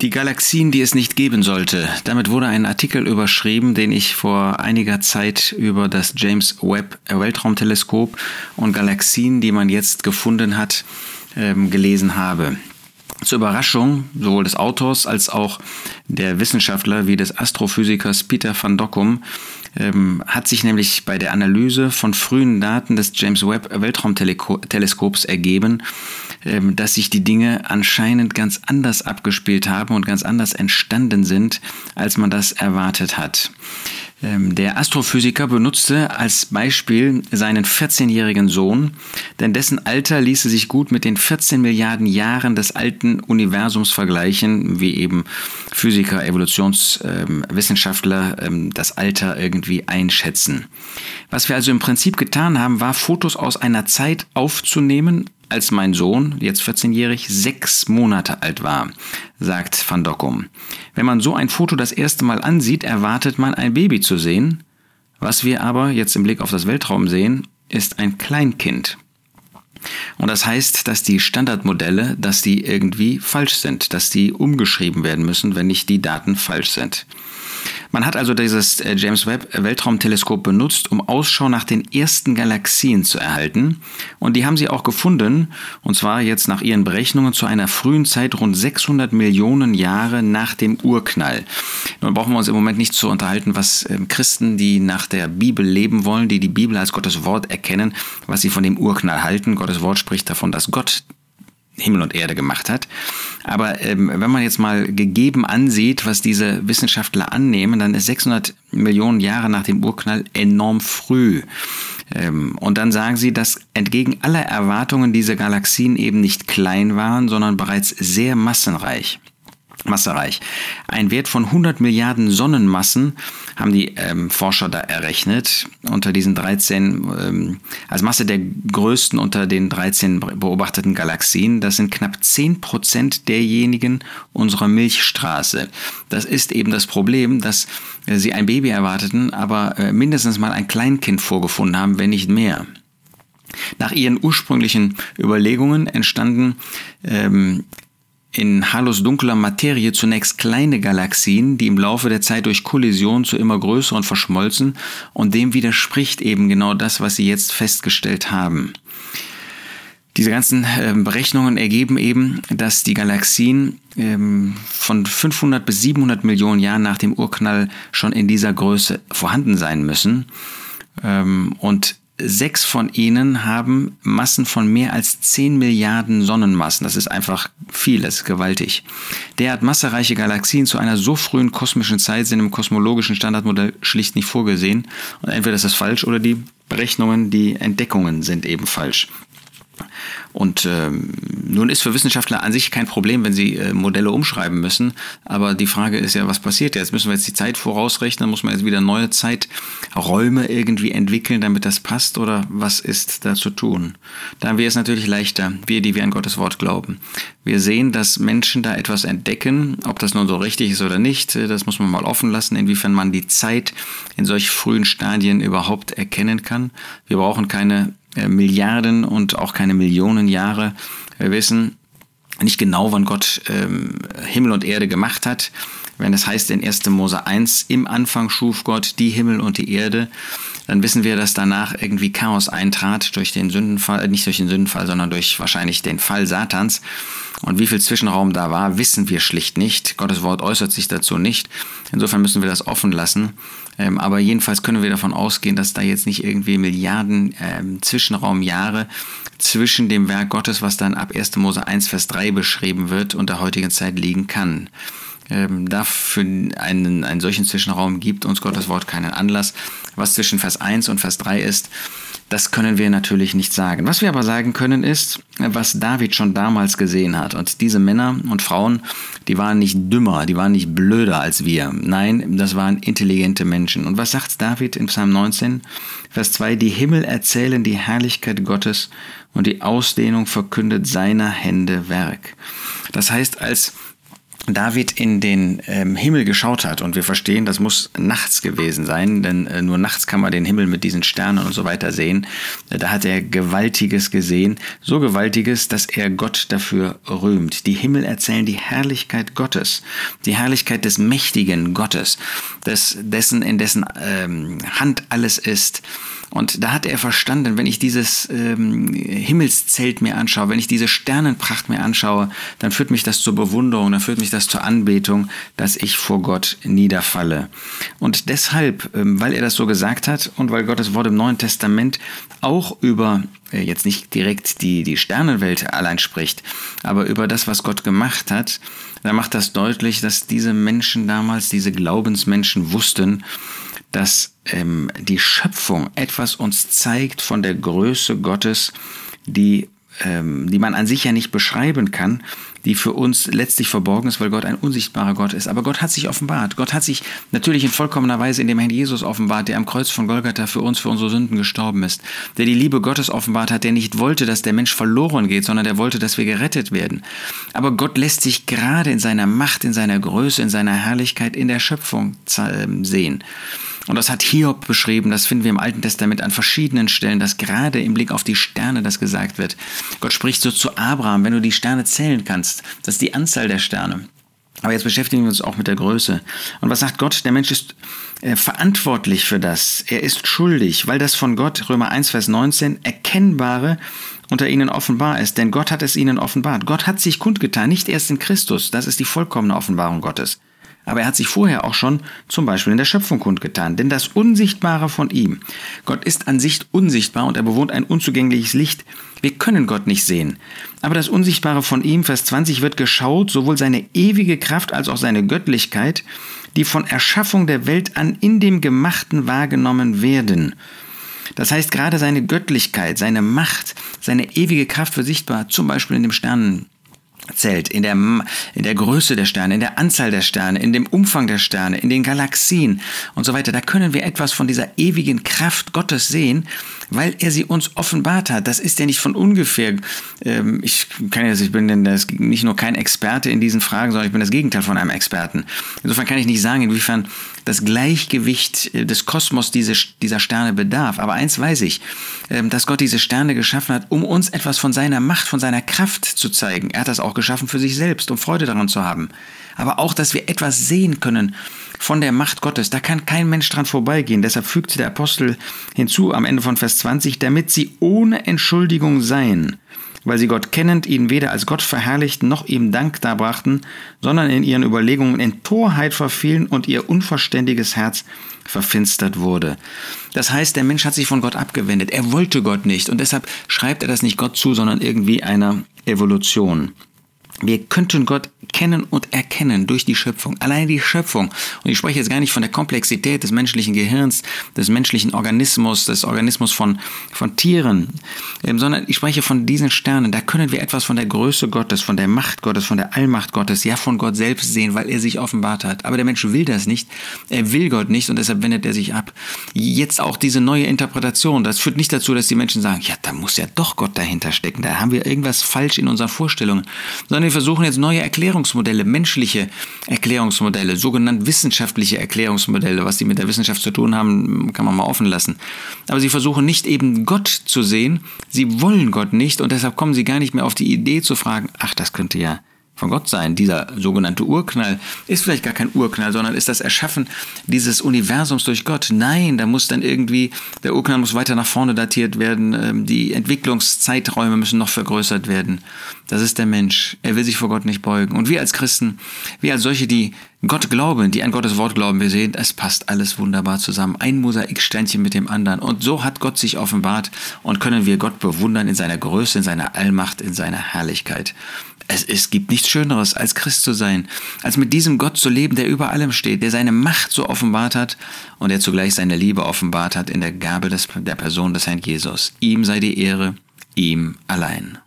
Die Galaxien, die es nicht geben sollte. Damit wurde ein Artikel überschrieben, den ich vor einiger Zeit über das James Webb Weltraumteleskop und Galaxien, die man jetzt gefunden hat, ähm, gelesen habe. Zur Überraschung sowohl des Autors als auch der Wissenschaftler wie des Astrophysikers Peter van Dokkum ähm, hat sich nämlich bei der Analyse von frühen Daten des James Webb Weltraumteleskops ergeben, ähm, dass sich die Dinge anscheinend ganz anders abgespielt haben und ganz anders entstanden sind, als man das erwartet hat. Ähm, der Astrophysiker benutzte als Beispiel seinen 14-jährigen Sohn, denn dessen Alter ließe sich gut mit den 14 Milliarden Jahren des alten Universums vergleichen, wie eben Physiker, Evolutionswissenschaftler ähm, das Alter irgendwie einschätzen. Was wir also im Prinzip getan haben, war Fotos aus einer Zeit aufzunehmen, als mein Sohn, jetzt 14-jährig, sechs Monate alt war, sagt Van Dokkum. Wenn man so ein Foto das erste Mal ansieht, erwartet man ein Baby zu sehen. Was wir aber jetzt im Blick auf das Weltraum sehen, ist ein Kleinkind. Und das heißt, dass die Standardmodelle, dass die irgendwie falsch sind, dass die umgeschrieben werden müssen, wenn nicht die Daten falsch sind. Man hat also dieses äh, James Webb Weltraumteleskop benutzt, um Ausschau nach den ersten Galaxien zu erhalten. Und die haben sie auch gefunden, und zwar jetzt nach ihren Berechnungen zu einer frühen Zeit rund 600 Millionen Jahre nach dem Urknall. Nun brauchen wir uns im Moment nicht zu unterhalten, was ähm, Christen, die nach der Bibel leben wollen, die die Bibel als Gottes Wort erkennen, was sie von dem Urknall halten. Gottes Wort spricht davon, dass Gott Himmel und Erde gemacht hat. Aber ähm, wenn man jetzt mal gegeben ansieht, was diese Wissenschaftler annehmen, dann ist 600 Millionen Jahre nach dem Urknall enorm früh. Ähm, und dann sagen sie, dass entgegen aller Erwartungen diese Galaxien eben nicht klein waren, sondern bereits sehr massenreich massereich. Ein Wert von 100 Milliarden Sonnenmassen haben die ähm, Forscher da errechnet unter diesen 13, ähm, als Masse der größten unter den 13 beobachteten Galaxien. Das sind knapp 10 Prozent derjenigen unserer Milchstraße. Das ist eben das Problem, dass äh, sie ein Baby erwarteten, aber äh, mindestens mal ein Kleinkind vorgefunden haben, wenn nicht mehr. Nach ihren ursprünglichen Überlegungen entstanden ähm, in Halos dunkler Materie zunächst kleine Galaxien, die im Laufe der Zeit durch Kollision zu immer größeren verschmolzen und dem widerspricht eben genau das, was sie jetzt festgestellt haben. Diese ganzen äh, Berechnungen ergeben eben, dass die Galaxien ähm, von 500 bis 700 Millionen Jahren nach dem Urknall schon in dieser Größe vorhanden sein müssen. Ähm, und Sechs von ihnen haben Massen von mehr als 10 Milliarden Sonnenmassen. Das ist einfach viel, das ist gewaltig. Derart massereiche Galaxien zu einer so frühen kosmischen Zeit sind im kosmologischen Standardmodell schlicht nicht vorgesehen. Und entweder ist das falsch oder die Berechnungen, die Entdeckungen sind eben falsch. Und ähm, nun ist für Wissenschaftler an sich kein Problem, wenn sie äh, Modelle umschreiben müssen. Aber die Frage ist ja, was passiert jetzt? Müssen wir jetzt die Zeit vorausrechnen? Muss man jetzt wieder neue Zeiträume irgendwie entwickeln, damit das passt? Oder was ist da zu tun? Da haben wir es natürlich leichter, wir, die wir an Gottes Wort glauben. Wir sehen, dass Menschen da etwas entdecken. Ob das nun so richtig ist oder nicht, das muss man mal offen lassen, inwiefern man die Zeit in solch frühen Stadien überhaupt erkennen kann. Wir brauchen keine Milliarden und auch keine Millionen Jahre. Wir wissen nicht genau, wann Gott ähm, Himmel und Erde gemacht hat. Wenn es heißt in 1. Mose 1, im Anfang schuf Gott die Himmel und die Erde, dann wissen wir, dass danach irgendwie Chaos eintrat durch den Sündenfall, äh, nicht durch den Sündenfall, sondern durch wahrscheinlich den Fall Satans. Und wie viel Zwischenraum da war, wissen wir schlicht nicht. Gottes Wort äußert sich dazu nicht. Insofern müssen wir das offen lassen. Ähm, aber jedenfalls können wir davon ausgehen, dass da jetzt nicht irgendwie Milliarden ähm, Zwischenraumjahre zwischen dem Werk Gottes, was dann ab 1. Mose 1, Vers 3 beschrieben wird, und der heutigen Zeit liegen kann. Ähm, dafür einen, einen solchen Zwischenraum gibt uns Gottes Wort keinen Anlass. Was zwischen Vers 1 und Vers 3 ist, das können wir natürlich nicht sagen. Was wir aber sagen können ist, was David schon damals gesehen hat. Und diese Männer und Frauen, die waren nicht dümmer, die waren nicht blöder als wir. Nein, das waren intelligente Menschen. Und was sagt David in Psalm 19, Vers 2? Die Himmel erzählen die Herrlichkeit Gottes und die Ausdehnung verkündet seiner Hände Werk. Das heißt, als David in den ähm, Himmel geschaut hat. Und wir verstehen, das muss nachts gewesen sein, denn äh, nur nachts kann man den Himmel mit diesen Sternen und so weiter sehen. Da hat er Gewaltiges gesehen, so Gewaltiges, dass er Gott dafür rühmt. Die Himmel erzählen die Herrlichkeit Gottes, die Herrlichkeit des mächtigen Gottes, des, dessen, in dessen ähm, Hand alles ist. Und da hat er verstanden, wenn ich dieses ähm, Himmelszelt mir anschaue, wenn ich diese Sternenpracht mir anschaue, dann führt mich das zur Bewunderung, dann führt mich das zur Anbetung, dass ich vor Gott niederfalle. Und deshalb, ähm, weil er das so gesagt hat und weil Gottes Wort im Neuen Testament auch über äh, jetzt nicht direkt die, die Sternenwelt allein spricht, aber über das, was Gott gemacht hat, da macht das deutlich, dass diese Menschen damals, diese Glaubensmenschen wussten, dass ähm, die Schöpfung etwas uns zeigt von der Größe Gottes, die, ähm, die man an sich ja nicht beschreiben kann, die für uns letztlich verborgen ist, weil Gott ein unsichtbarer Gott ist. Aber Gott hat sich offenbart. Gott hat sich natürlich in vollkommener Weise in dem Herrn Jesus offenbart, der am Kreuz von Golgatha für uns, für unsere Sünden gestorben ist, der die Liebe Gottes offenbart hat, der nicht wollte, dass der Mensch verloren geht, sondern der wollte, dass wir gerettet werden. Aber Gott lässt sich gerade in seiner Macht, in seiner Größe, in seiner Herrlichkeit in der Schöpfung ähm, sehen. Und das hat Hiob beschrieben, das finden wir im Alten Testament an verschiedenen Stellen, dass gerade im Blick auf die Sterne das gesagt wird. Gott spricht so zu Abraham, wenn du die Sterne zählen kannst, das ist die Anzahl der Sterne. Aber jetzt beschäftigen wir uns auch mit der Größe. Und was sagt Gott? Der Mensch ist äh, verantwortlich für das. Er ist schuldig, weil das von Gott, Römer 1, Vers 19, erkennbare unter ihnen offenbar ist. Denn Gott hat es ihnen offenbart. Gott hat sich kundgetan, nicht erst in Christus. Das ist die vollkommene Offenbarung Gottes. Aber er hat sich vorher auch schon zum Beispiel in der Schöpfung kundgetan. Denn das Unsichtbare von ihm, Gott ist an sich unsichtbar und er bewohnt ein unzugängliches Licht. Wir können Gott nicht sehen. Aber das Unsichtbare von ihm, Vers 20, wird geschaut, sowohl seine ewige Kraft als auch seine Göttlichkeit, die von Erschaffung der Welt an in dem Gemachten wahrgenommen werden. Das heißt, gerade seine Göttlichkeit, seine Macht, seine ewige Kraft wird sichtbar, zum Beispiel in dem Sternen, zählt, in der, in der Größe der Sterne, in der Anzahl der Sterne, in dem Umfang der Sterne, in den Galaxien und so weiter. Da können wir etwas von dieser ewigen Kraft Gottes sehen, weil er sie uns offenbart hat. Das ist ja nicht von ungefähr. Ähm, ich kann jetzt, ich bin denn das, nicht nur kein Experte in diesen Fragen, sondern ich bin das Gegenteil von einem Experten. Insofern kann ich nicht sagen, inwiefern das Gleichgewicht des Kosmos diese, dieser Sterne bedarf. Aber eins weiß ich, ähm, dass Gott diese Sterne geschaffen hat, um uns etwas von seiner Macht, von seiner Kraft zu zeigen. Er hat das auch geschaffen für sich selbst, um Freude daran zu haben. Aber auch, dass wir etwas sehen können von der Macht Gottes. Da kann kein Mensch dran vorbeigehen. Deshalb fügte der Apostel hinzu am Ende von Vers 20, damit sie ohne Entschuldigung seien weil sie Gott kennend ihn weder als Gott verherrlichten noch ihm Dank darbrachten, sondern in ihren Überlegungen in Torheit verfielen und ihr unverständiges Herz verfinstert wurde. Das heißt, der Mensch hat sich von Gott abgewendet. Er wollte Gott nicht und deshalb schreibt er das nicht Gott zu, sondern irgendwie einer Evolution. Wir könnten Gott kennen und erkennen durch die Schöpfung. Allein die Schöpfung. Und ich spreche jetzt gar nicht von der Komplexität des menschlichen Gehirns, des menschlichen Organismus, des Organismus von, von Tieren, ähm, sondern ich spreche von diesen Sternen. Da können wir etwas von der Größe Gottes, von der Macht Gottes, von der Allmacht Gottes, ja von Gott selbst sehen, weil er sich offenbart hat. Aber der Mensch will das nicht. Er will Gott nicht und deshalb wendet er sich ab. Jetzt auch diese neue Interpretation. Das führt nicht dazu, dass die Menschen sagen, ja, da muss ja doch Gott dahinter stecken. Da haben wir irgendwas falsch in unseren Vorstellungen. Sondern wir versuchen jetzt neue Erklärungsmodelle, menschliche Erklärungsmodelle, sogenannte wissenschaftliche Erklärungsmodelle, was die mit der Wissenschaft zu tun haben, kann man mal offen lassen. Aber sie versuchen nicht eben Gott zu sehen, sie wollen Gott nicht und deshalb kommen sie gar nicht mehr auf die Idee zu fragen, ach, das könnte ja von Gott sein. Dieser sogenannte Urknall ist vielleicht gar kein Urknall, sondern ist das Erschaffen dieses Universums durch Gott. Nein, da muss dann irgendwie, der Urknall muss weiter nach vorne datiert werden, ähm, die Entwicklungszeiträume müssen noch vergrößert werden. Das ist der Mensch. Er will sich vor Gott nicht beugen. Und wir als Christen, wir als solche, die Gott glauben, die an Gottes Wort glauben, wir sehen, es passt alles wunderbar zusammen. Ein Mosaiksteinchen mit dem anderen. Und so hat Gott sich offenbart und können wir Gott bewundern in seiner Größe, in seiner Allmacht, in seiner Herrlichkeit. Es, es gibt nichts Schöneres, als Christ zu sein, als mit diesem Gott zu leben, der über allem steht, der seine Macht so offenbart hat und der zugleich seine Liebe offenbart hat in der Gabe des, der Person des Herrn Jesus. Ihm sei die Ehre, ihm allein.